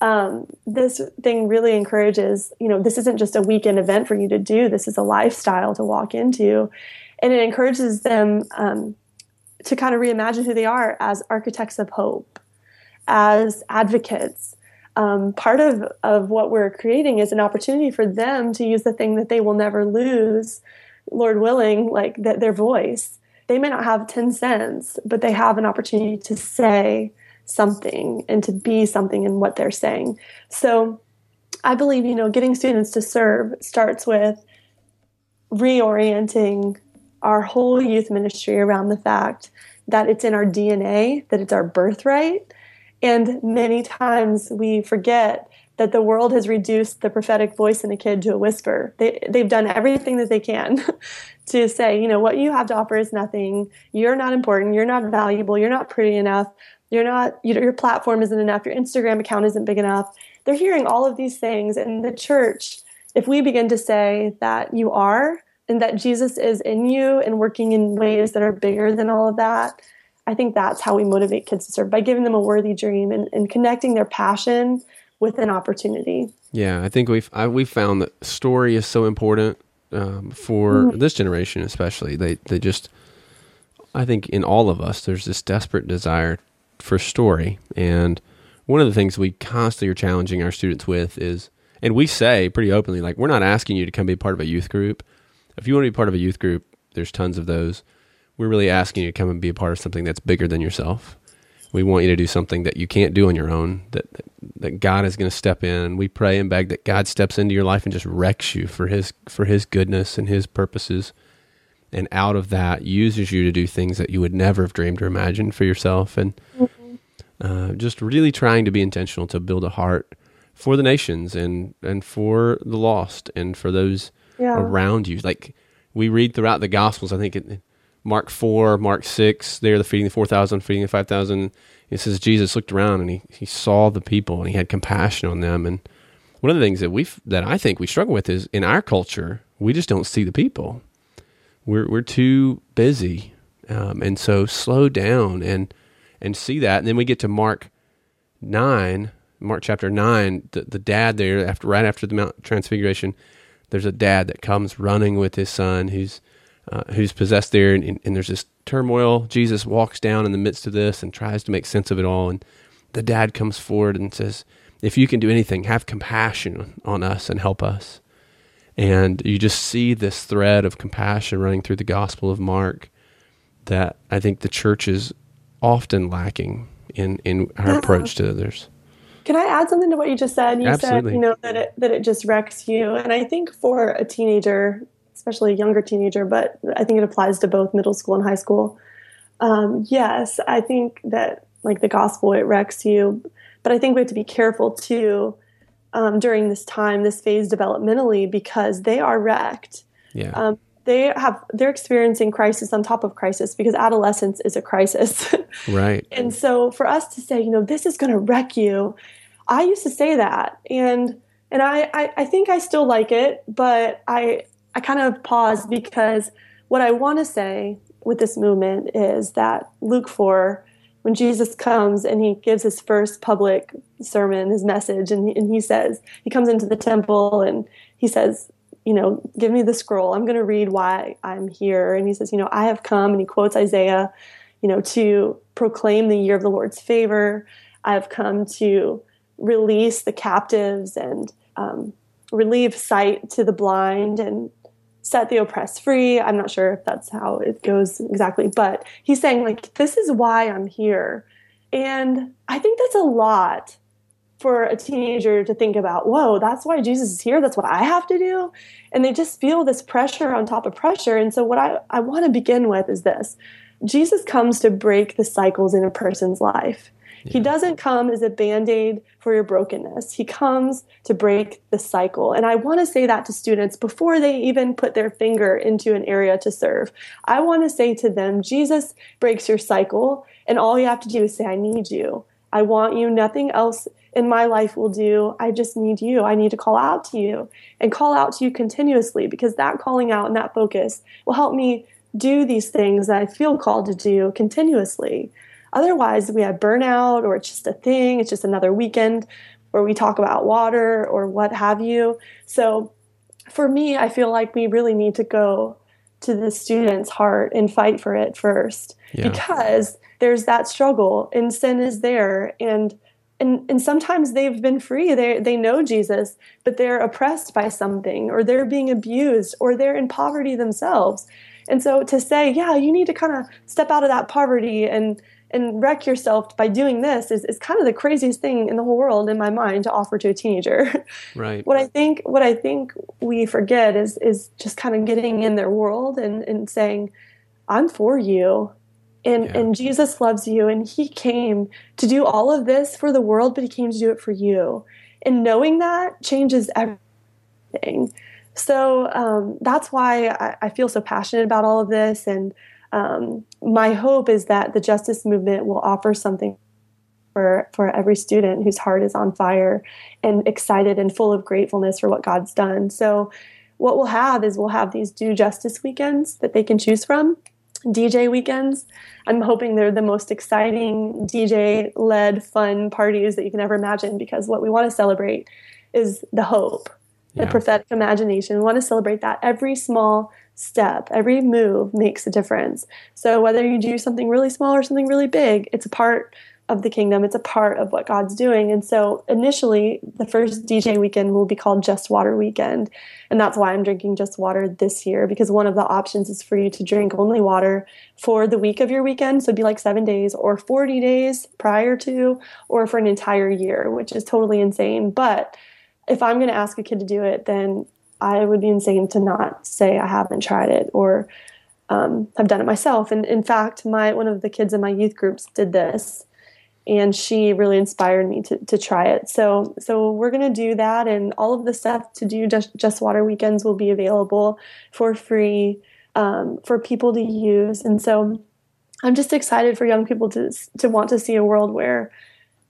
um, this thing really encourages. You know, this isn't just a weekend event for you to do. This is a lifestyle to walk into, and it encourages them um, to kind of reimagine who they are as architects of hope, as advocates. Um, part of, of what we're creating is an opportunity for them to use the thing that they will never lose, Lord willing, like that their voice. They may not have 10 cents, but they have an opportunity to say something and to be something in what they're saying. So I believe, you know, getting students to serve starts with reorienting our whole youth ministry around the fact that it's in our DNA, that it's our birthright. And many times we forget that the world has reduced the prophetic voice in a kid to a whisper. They, they've done everything that they can to say, you know, what you have to offer is nothing. You're not important. You're not valuable. You're not pretty enough. You're not, you know, your platform isn't enough. Your Instagram account isn't big enough. They're hearing all of these things. And the church, if we begin to say that you are, and that Jesus is in you and working in ways that are bigger than all of that. I think that's how we motivate kids to serve by giving them a worthy dream and, and connecting their passion with an opportunity. Yeah, I think we've I, we've found that story is so important um, for mm-hmm. this generation, especially. They they just, I think, in all of us, there's this desperate desire for story, and one of the things we constantly are challenging our students with is, and we say pretty openly, like we're not asking you to come be part of a youth group if you want to be part of a youth group, there's tons of those. We're really asking you to come and be a part of something that's bigger than yourself. We want you to do something that you can't do on your own, that that God is going to step in. We pray and beg that God steps into your life and just wrecks you for his for his goodness and his purposes. And out of that uses you to do things that you would never have dreamed or imagined for yourself. And uh, just really trying to be intentional to build a heart for the nations and, and for the lost and for those yeah. around you. Like we read throughout the Gospels, I think in Mark 4, Mark 6, there, the feeding the 4,000, feeding the 5,000. It says Jesus looked around and he, he saw the people and he had compassion on them. And one of the things that we that I think we struggle with is in our culture, we just don't see the people. We're, we're too busy. Um, and so slow down and, and see that. And then we get to Mark 9, Mark chapter 9, the, the dad there, after right after the Mount Transfiguration, there's a dad that comes running with his son who's uh, who's possessed there, and, and, there's this turmoil. Jesus walks down in the midst of this and tries to make sense of it all, and the dad comes forward and says, "If you can do anything, have compassion on us and help us." And you just see this thread of compassion running through the Gospel of Mark that I think the church is often lacking in in our approach to others. Can I add something to what you just said? You Absolutely. said, you know, that it that it just wrecks you. And I think for a teenager, especially a younger teenager, but I think it applies to both middle school and high school. Um, yes, I think that like the gospel, it wrecks you. But I think we have to be careful too um, during this time, this phase developmentally, because they are wrecked. Yeah. Um, they have they're experiencing crisis on top of crisis because adolescence is a crisis. right. And so for us to say, you know, this is going to wreck you, I used to say that, and and I, I I think I still like it, but I I kind of pause because what I want to say with this movement is that Luke four when Jesus comes and he gives his first public sermon, his message, and he, and he says, he comes into the temple and he says, you know, give me the scroll. I'm going to read why I'm here. And he says, you know, I have come, and he quotes Isaiah, you know, to proclaim the year of the Lord's favor. I have come to release the captives and um, relieve sight to the blind and set the oppressed free. I'm not sure if that's how it goes exactly, but he's saying, like, this is why I'm here. And I think that's a lot for a teenager to think about, whoa, that's why Jesus is here. That's what I have to do. And they just feel this pressure on top of pressure. And so, what I, I want to begin with is this Jesus comes to break the cycles in a person's life. Yeah. He doesn't come as a band aid for your brokenness. He comes to break the cycle. And I want to say that to students before they even put their finger into an area to serve. I want to say to them, Jesus breaks your cycle. And all you have to do is say, I need you. I want you. Nothing else in my life will do. I just need you. I need to call out to you and call out to you continuously because that calling out and that focus will help me do these things that I feel called to do continuously. Otherwise, we have burnout or it's just a thing, it's just another weekend where we talk about water or what have you. So for me, I feel like we really need to go to the student's heart and fight for it first yeah. because there's that struggle and sin is there and and and sometimes they've been free they they know Jesus but they're oppressed by something or they're being abused or they're in poverty themselves and so to say yeah you need to kind of step out of that poverty and and wreck yourself by doing this is, is kind of the craziest thing in the whole world in my mind to offer to a teenager. Right. what I think what I think we forget is is just kind of getting in their world and, and saying, I'm for you. And yeah. and Jesus loves you and he came to do all of this for the world, but he came to do it for you. And knowing that changes everything. So um, that's why I, I feel so passionate about all of this and um, my hope is that the justice movement will offer something for for every student whose heart is on fire and excited and full of gratefulness for what God's done. So what we'll have is we'll have these do justice weekends that they can choose from. DJ weekends. I'm hoping they're the most exciting DJ led fun parties that you can ever imagine because what we want to celebrate is the hope, yeah. the prophetic imagination. We want to celebrate that every small step, every move makes a difference. So whether you do something really small or something really big, it's a part of the kingdom. It's a part of what God's doing. And so initially, the first DJ weekend will be called Just Water Weekend. And that's why I'm drinking just water this year because one of the options is for you to drink only water for the week of your weekend. So it'd be like seven days or 40 days prior to, or for an entire year, which is totally insane. But if I'm going to ask a kid to do it, then I would be insane to not say I haven't tried it or um, have done it myself. And in fact, my one of the kids in my youth groups did this, and she really inspired me to, to try it. So so we're gonna do that, and all of the stuff to do just just water weekends will be available for free um, for people to use. And so I'm just excited for young people to to want to see a world where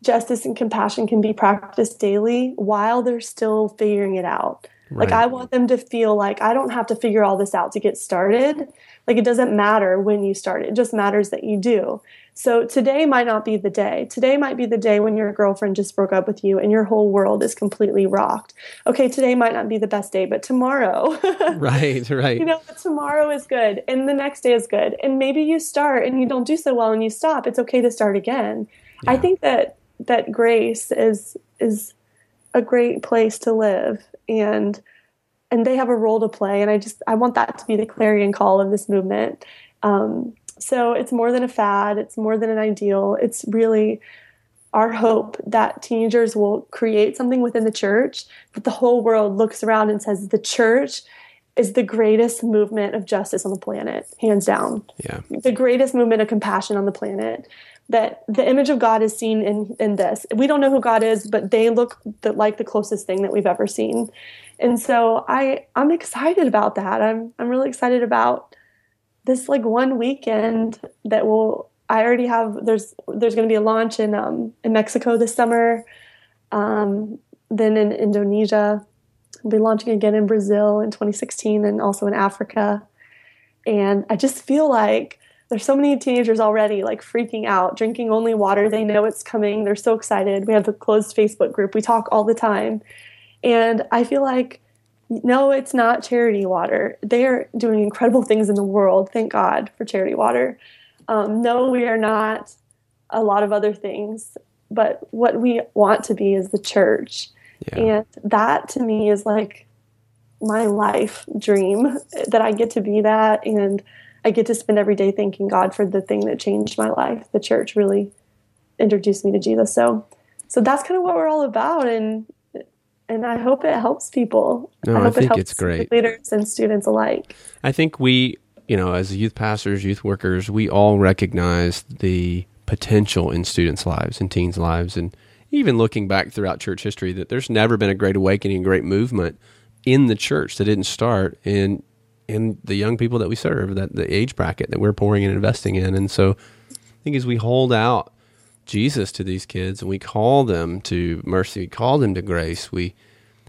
justice and compassion can be practiced daily while they're still figuring it out Right. Like I want them to feel like I don't have to figure all this out to get started. Like it doesn't matter when you start. It just matters that you do. So today might not be the day. Today might be the day when your girlfriend just broke up with you and your whole world is completely rocked. Okay, today might not be the best day, but tomorrow. right, right. You know, tomorrow is good and the next day is good. And maybe you start and you don't do so well and you stop. It's okay to start again. Yeah. I think that that grace is is a great place to live and and they have a role to play and i just i want that to be the clarion call of this movement. Um, so it's more than a fad it's more than an ideal it's really our hope that teenagers will create something within the church that the whole world looks around and says the church is the greatest movement of justice on the planet hands down. Yeah. The greatest movement of compassion on the planet that the image of God is seen in in this. We don't know who God is, but they look the, like the closest thing that we've ever seen. And so I I'm excited about that. I'm I'm really excited about this like one weekend that will I already have there's there's going to be a launch in um in Mexico this summer. Um then in Indonesia. We'll be launching again in Brazil in 2016 and also in Africa. And I just feel like there's so many teenagers already like freaking out, drinking only water. They know it's coming. They're so excited. We have the closed Facebook group. We talk all the time. And I feel like, no, it's not charity water. They are doing incredible things in the world. Thank God for charity water. Um, no, we are not a lot of other things, but what we want to be is the church. Yeah. And that to me is like my life dream that I get to be that and I get to spend every day thanking God for the thing that changed my life. The church really introduced me to Jesus. So so that's kind of what we're all about and and I hope it helps people. No, I, hope think it helps it's great. Leaders and students alike. I think we, you know, as youth pastors, youth workers, we all recognize the potential in students' lives and teens' lives, and even looking back throughout church history, that there's never been a great awakening, great movement in the church that didn't start in in the young people that we serve, that the age bracket that we're pouring and investing in, and so I think as we hold out Jesus to these kids and we call them to mercy, we call them to grace, we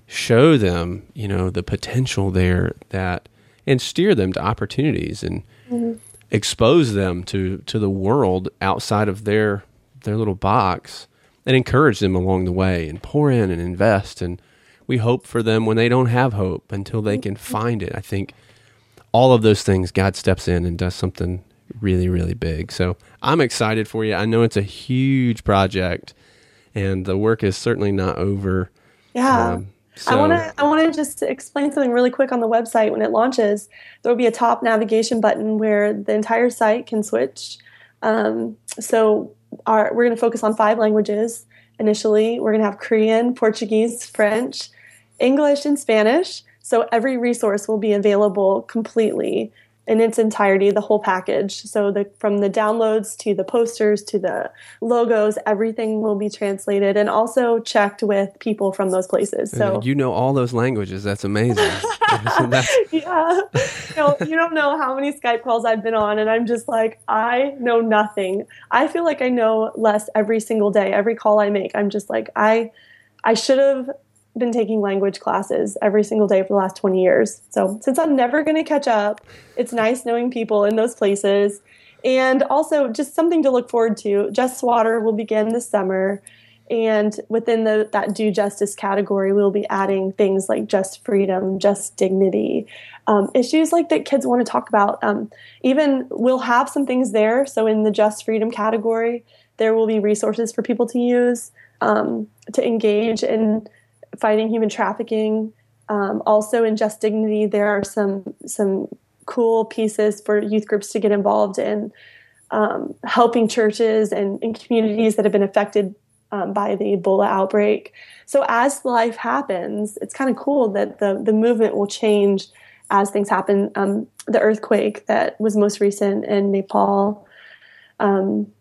show them, you know, the potential there that and steer them to opportunities and mm-hmm. expose them to to the world outside of their their little box and encourage them along the way and pour in and invest and we hope for them when they don't have hope until they can find it. I think all of those things God steps in and does something really, really big. So I'm excited for you. I know it's a huge project, and the work is certainly not over. Yeah. Um, so. I want to I want to just explain something really quick on the website when it launches. There will be a top navigation button where the entire site can switch. Um, so our, we're going to focus on five languages initially. We're going to have Korean, Portuguese, French, English, and Spanish. So every resource will be available completely in its entirety, the whole package. So the from the downloads to the posters to the logos, everything will be translated and also checked with people from those places. So you know all those languages. That's amazing. That's... yeah, you, know, you don't know how many Skype calls I've been on, and I'm just like, I know nothing. I feel like I know less every single day. Every call I make, I'm just like, I, I should have been taking language classes every single day for the last 20 years. So, since I'm never going to catch up, it's nice knowing people in those places. And also, just something to look forward to. Just Water will begin this summer. And within the, that do justice category, we'll be adding things like just freedom, just dignity, um, issues like that kids want to talk about. Um, even we'll have some things there. So, in the just freedom category, there will be resources for people to use um, to engage in fighting human trafficking. Um, also, in Just Dignity, there are some some cool pieces for youth groups to get involved in, um, helping churches and, and, communities that have been affected um, by the Ebola outbreak. So, as life happens, it's kind of cool that the the movement will change as things happen. Um, the earthquake that was most recent in Nepal um,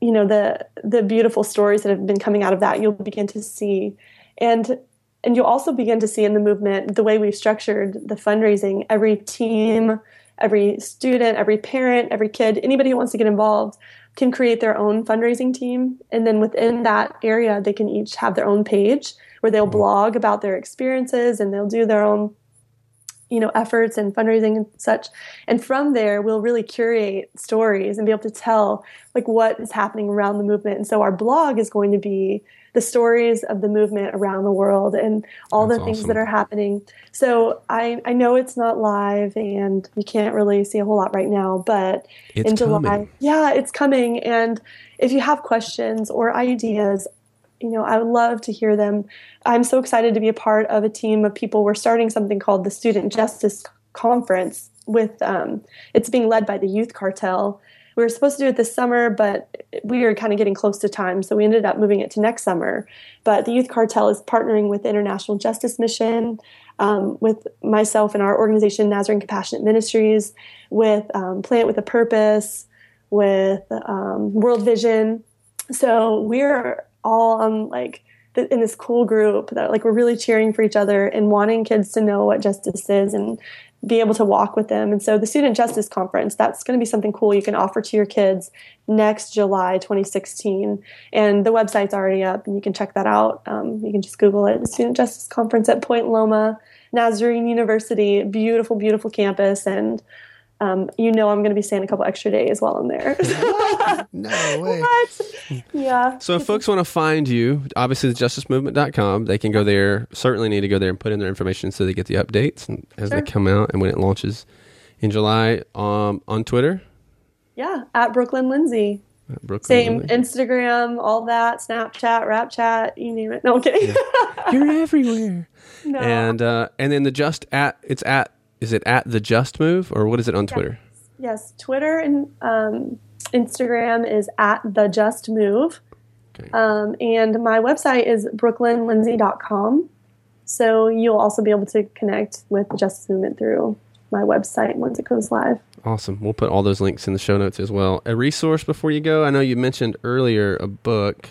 you know the the beautiful stories that have been coming out of that you'll begin to see and and you'll also begin to see in the movement the way we've structured the fundraising every team every student every parent every kid anybody who wants to get involved can create their own fundraising team. And then within that area they can each have their own page where they'll mm-hmm. blog about their experiences and they'll do their own you know efforts and fundraising and such. And from there we'll really curate stories and be able to tell like what is happening around the movement. And so our blog is going to be the stories of the movement around the world and all That's the things awesome. that are happening. So I, I know it's not live and you can't really see a whole lot right now, but it's in July, coming. yeah, it's coming. And if you have questions or ideas, you know, I would love to hear them. I'm so excited to be a part of a team of people. We're starting something called the Student Justice Conference with um, it's being led by the Youth Cartel we were supposed to do it this summer, but we were kind of getting close to time, so we ended up moving it to next summer. But the Youth Cartel is partnering with the International Justice Mission, um, with myself and our organization, Nazarene Compassionate Ministries, with um, Plant with a Purpose, with um, World Vision. So we're all on like in this cool group that like we're really cheering for each other and wanting kids to know what justice is and be able to walk with them. And so the Student Justice Conference, that's going to be something cool you can offer to your kids next July 2016. And the website's already up and you can check that out. Um, you can just Google it. The Student Justice Conference at Point Loma, Nazarene University, beautiful, beautiful campus. And um, you know I'm going to be staying a couple extra days while I'm there. no way. What? Yeah. So if folks want to find you, obviously the justicemovement.com, they can go there, certainly need to go there and put in their information so they get the updates and as sure. they come out and when it launches in July um, on Twitter. Yeah, at Brooklyn Lindsey. Brooklyn Same Lindsey. Instagram, all that, Snapchat, Rap Chat, you name it. No, I'm kidding. You're everywhere. no. And uh, and then the just at it's at is it at the just move or what is it on Twitter? yes, Twitter and um, Instagram is at the Just Move. Okay. Um, and my website is brooklynlindsey.com. So you'll also be able to connect with the Justice Movement through my website once it goes live. Awesome. We'll put all those links in the show notes as well. A resource before you go. I know you mentioned earlier a book.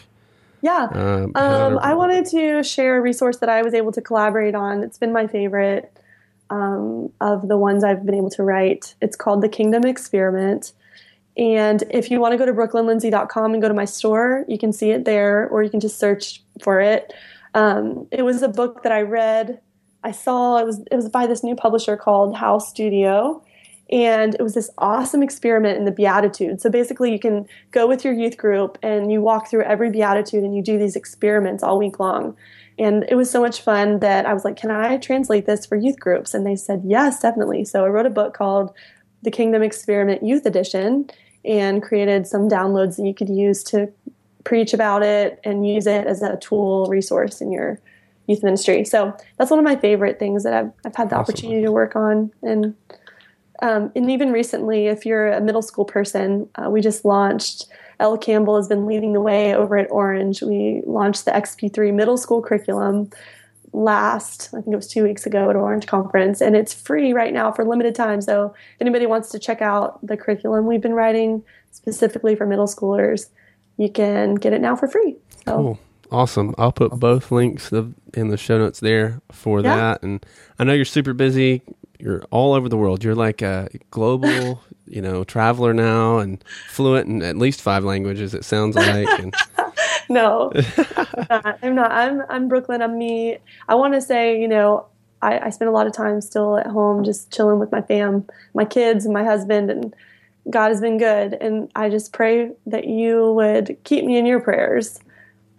Yeah. Um, Um, I wanted to share a resource that I was able to collaborate on. It's been my favorite um, of the ones I've been able to write. It's called The Kingdom Experiment. And if you want to go to brooklynlindsey.com and go to my store, you can see it there, or you can just search for it. Um, it was a book that I read. I saw it was it was by this new publisher called House Studio, and it was this awesome experiment in the Beatitudes. So basically, you can go with your youth group and you walk through every Beatitude and you do these experiments all week long. And it was so much fun that I was like, "Can I translate this for youth groups?" And they said, "Yes, definitely." So I wrote a book called The Kingdom Experiment Youth Edition and created some downloads that you could use to preach about it and use it as a tool resource in your youth ministry. So that's one of my favorite things that I've, I've had the Awesome. opportunity to work on. And um, and even recently, if you're a middle school person, uh, we just launched. Elle Campbell has been leading the way over at Orange. We launched the XP3 middle school curriculum last, I think it was two weeks ago at Orange Conference, and it's free right now for limited time. So if anybody wants to check out the curriculum we've been writing specifically for middle schoolers, you can get it now for free. So Cool. Awesome. I'll put both links in the show notes there for Yeah. that. And I know you're super busy. You're all over the world. You're like a global, you know, traveler now and fluent in at least five languages. It sounds like. And no, I'm not. I'm. I'm I'm Brooklyn. I'm me. I want to say, you know, I, I spend a lot of time still at home, just chilling with my fam, my kids, and my husband, and God has been good. And I just pray that you would keep me in your prayers.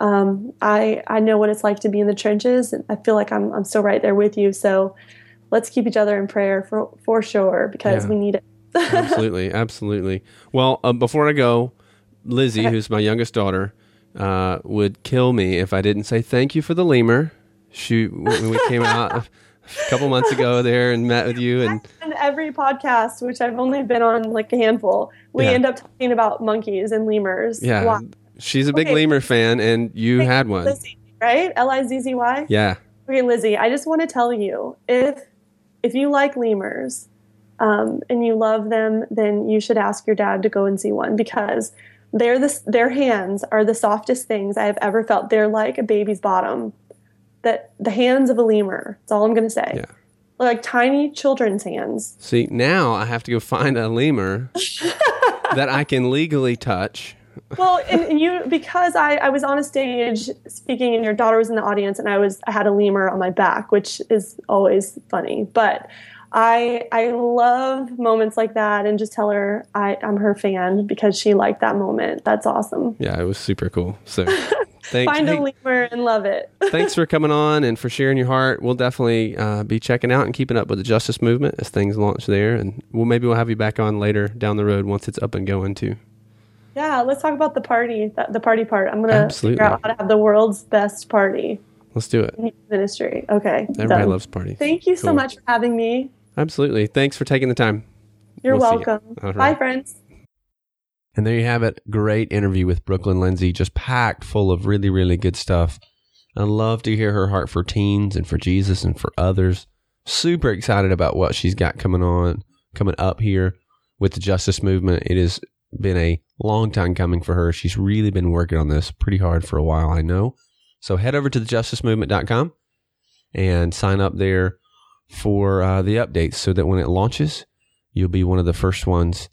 Um, I I know what it's like to be in the trenches, and I feel like I'm I'm still right there with you. So let's keep each other in prayer for for sure because Yeah. we need it. absolutely, absolutely. Well, uh, before I go, Lizzie, who's my youngest daughter, uh, would kill me if I didn't say thank you for the lemur. She when we came out a couple months ago there and met with you, and in every podcast, which I've only been on like a handful, we Yeah. end up talking about monkeys and lemurs. yeah, Why? she's a big Okay. lemur fan, and you Hey, had one. Lizzie, right? L I Z Z Y. Yeah, Okay, Lizzie, I just want to tell you if if you like lemurs um, and you love them, then you should ask your dad to go and see one because they're the, their hands are the softest things I have ever felt. They're like a baby's bottom. That the hands of a lemur. That's all I'm going to say. Yeah. Like tiny children's hands. See, now I have to go find a lemur that I can legally touch. Well and, and you because I, I was on a stage speaking and your daughter was in the audience and i was i had a lemur on my back which is always funny but i i love moments like that and just tell her I, i'm her fan because she liked that moment that's awesome Yeah, it was super cool. So, thanks. find a lemur and love it thanks for coming on and for sharing your heart. We'll definitely uh, be checking out and keeping up with the justice movement as things launch there, and we'll maybe we'll have you back on later down the road once it's up and going too. Yeah let's talk about the party the, party part i'm gonna Absolutely. figure out how to have the world's best party Let's do it. ministry okay Everybody done. loves parties. thank you so much for having me Absolutely. Thanks for taking the time. you're We'll welcome All bye friends And there you have it. Great interview with Brooklyn Lindsey, just packed full of really, really good stuff. I love to hear her heart for teens and for Jesus and for others. Super excited about what she's got coming on, coming up here with the justice movement. It has been a long time coming for her. She's really been working on this pretty hard for a while, I know. So head over to thejusticemovement.com and sign up there for uh, the updates so that when it launches, you'll be one of the first ones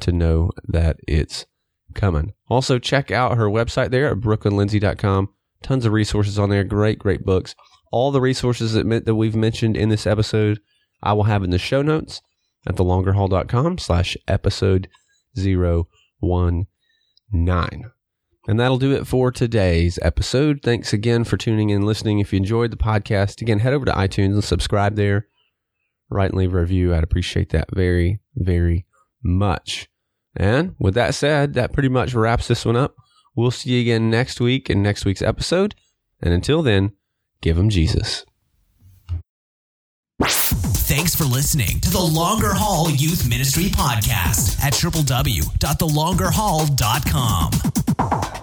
to know that it's coming. Also, check out her website there at brooklynlindsey.com. Tons of resources on there. Great, great books. All the resources that, that we've mentioned in this episode, I will have in the show notes at thelongerhaul.com slash episode one nine. And that'll do it for today's episode. Thanks again for tuning in and listening. If you enjoyed the podcast, again, head over to iTunes and subscribe there. Write and leave a review. I'd appreciate that very, very much. And with that said, that pretty much wraps this one up. We'll see you again next week in next week's episode. And until then, give them Jesus. Thanks for listening to the Longer Haul Youth Ministry Podcast at www.thelongerhaul.com.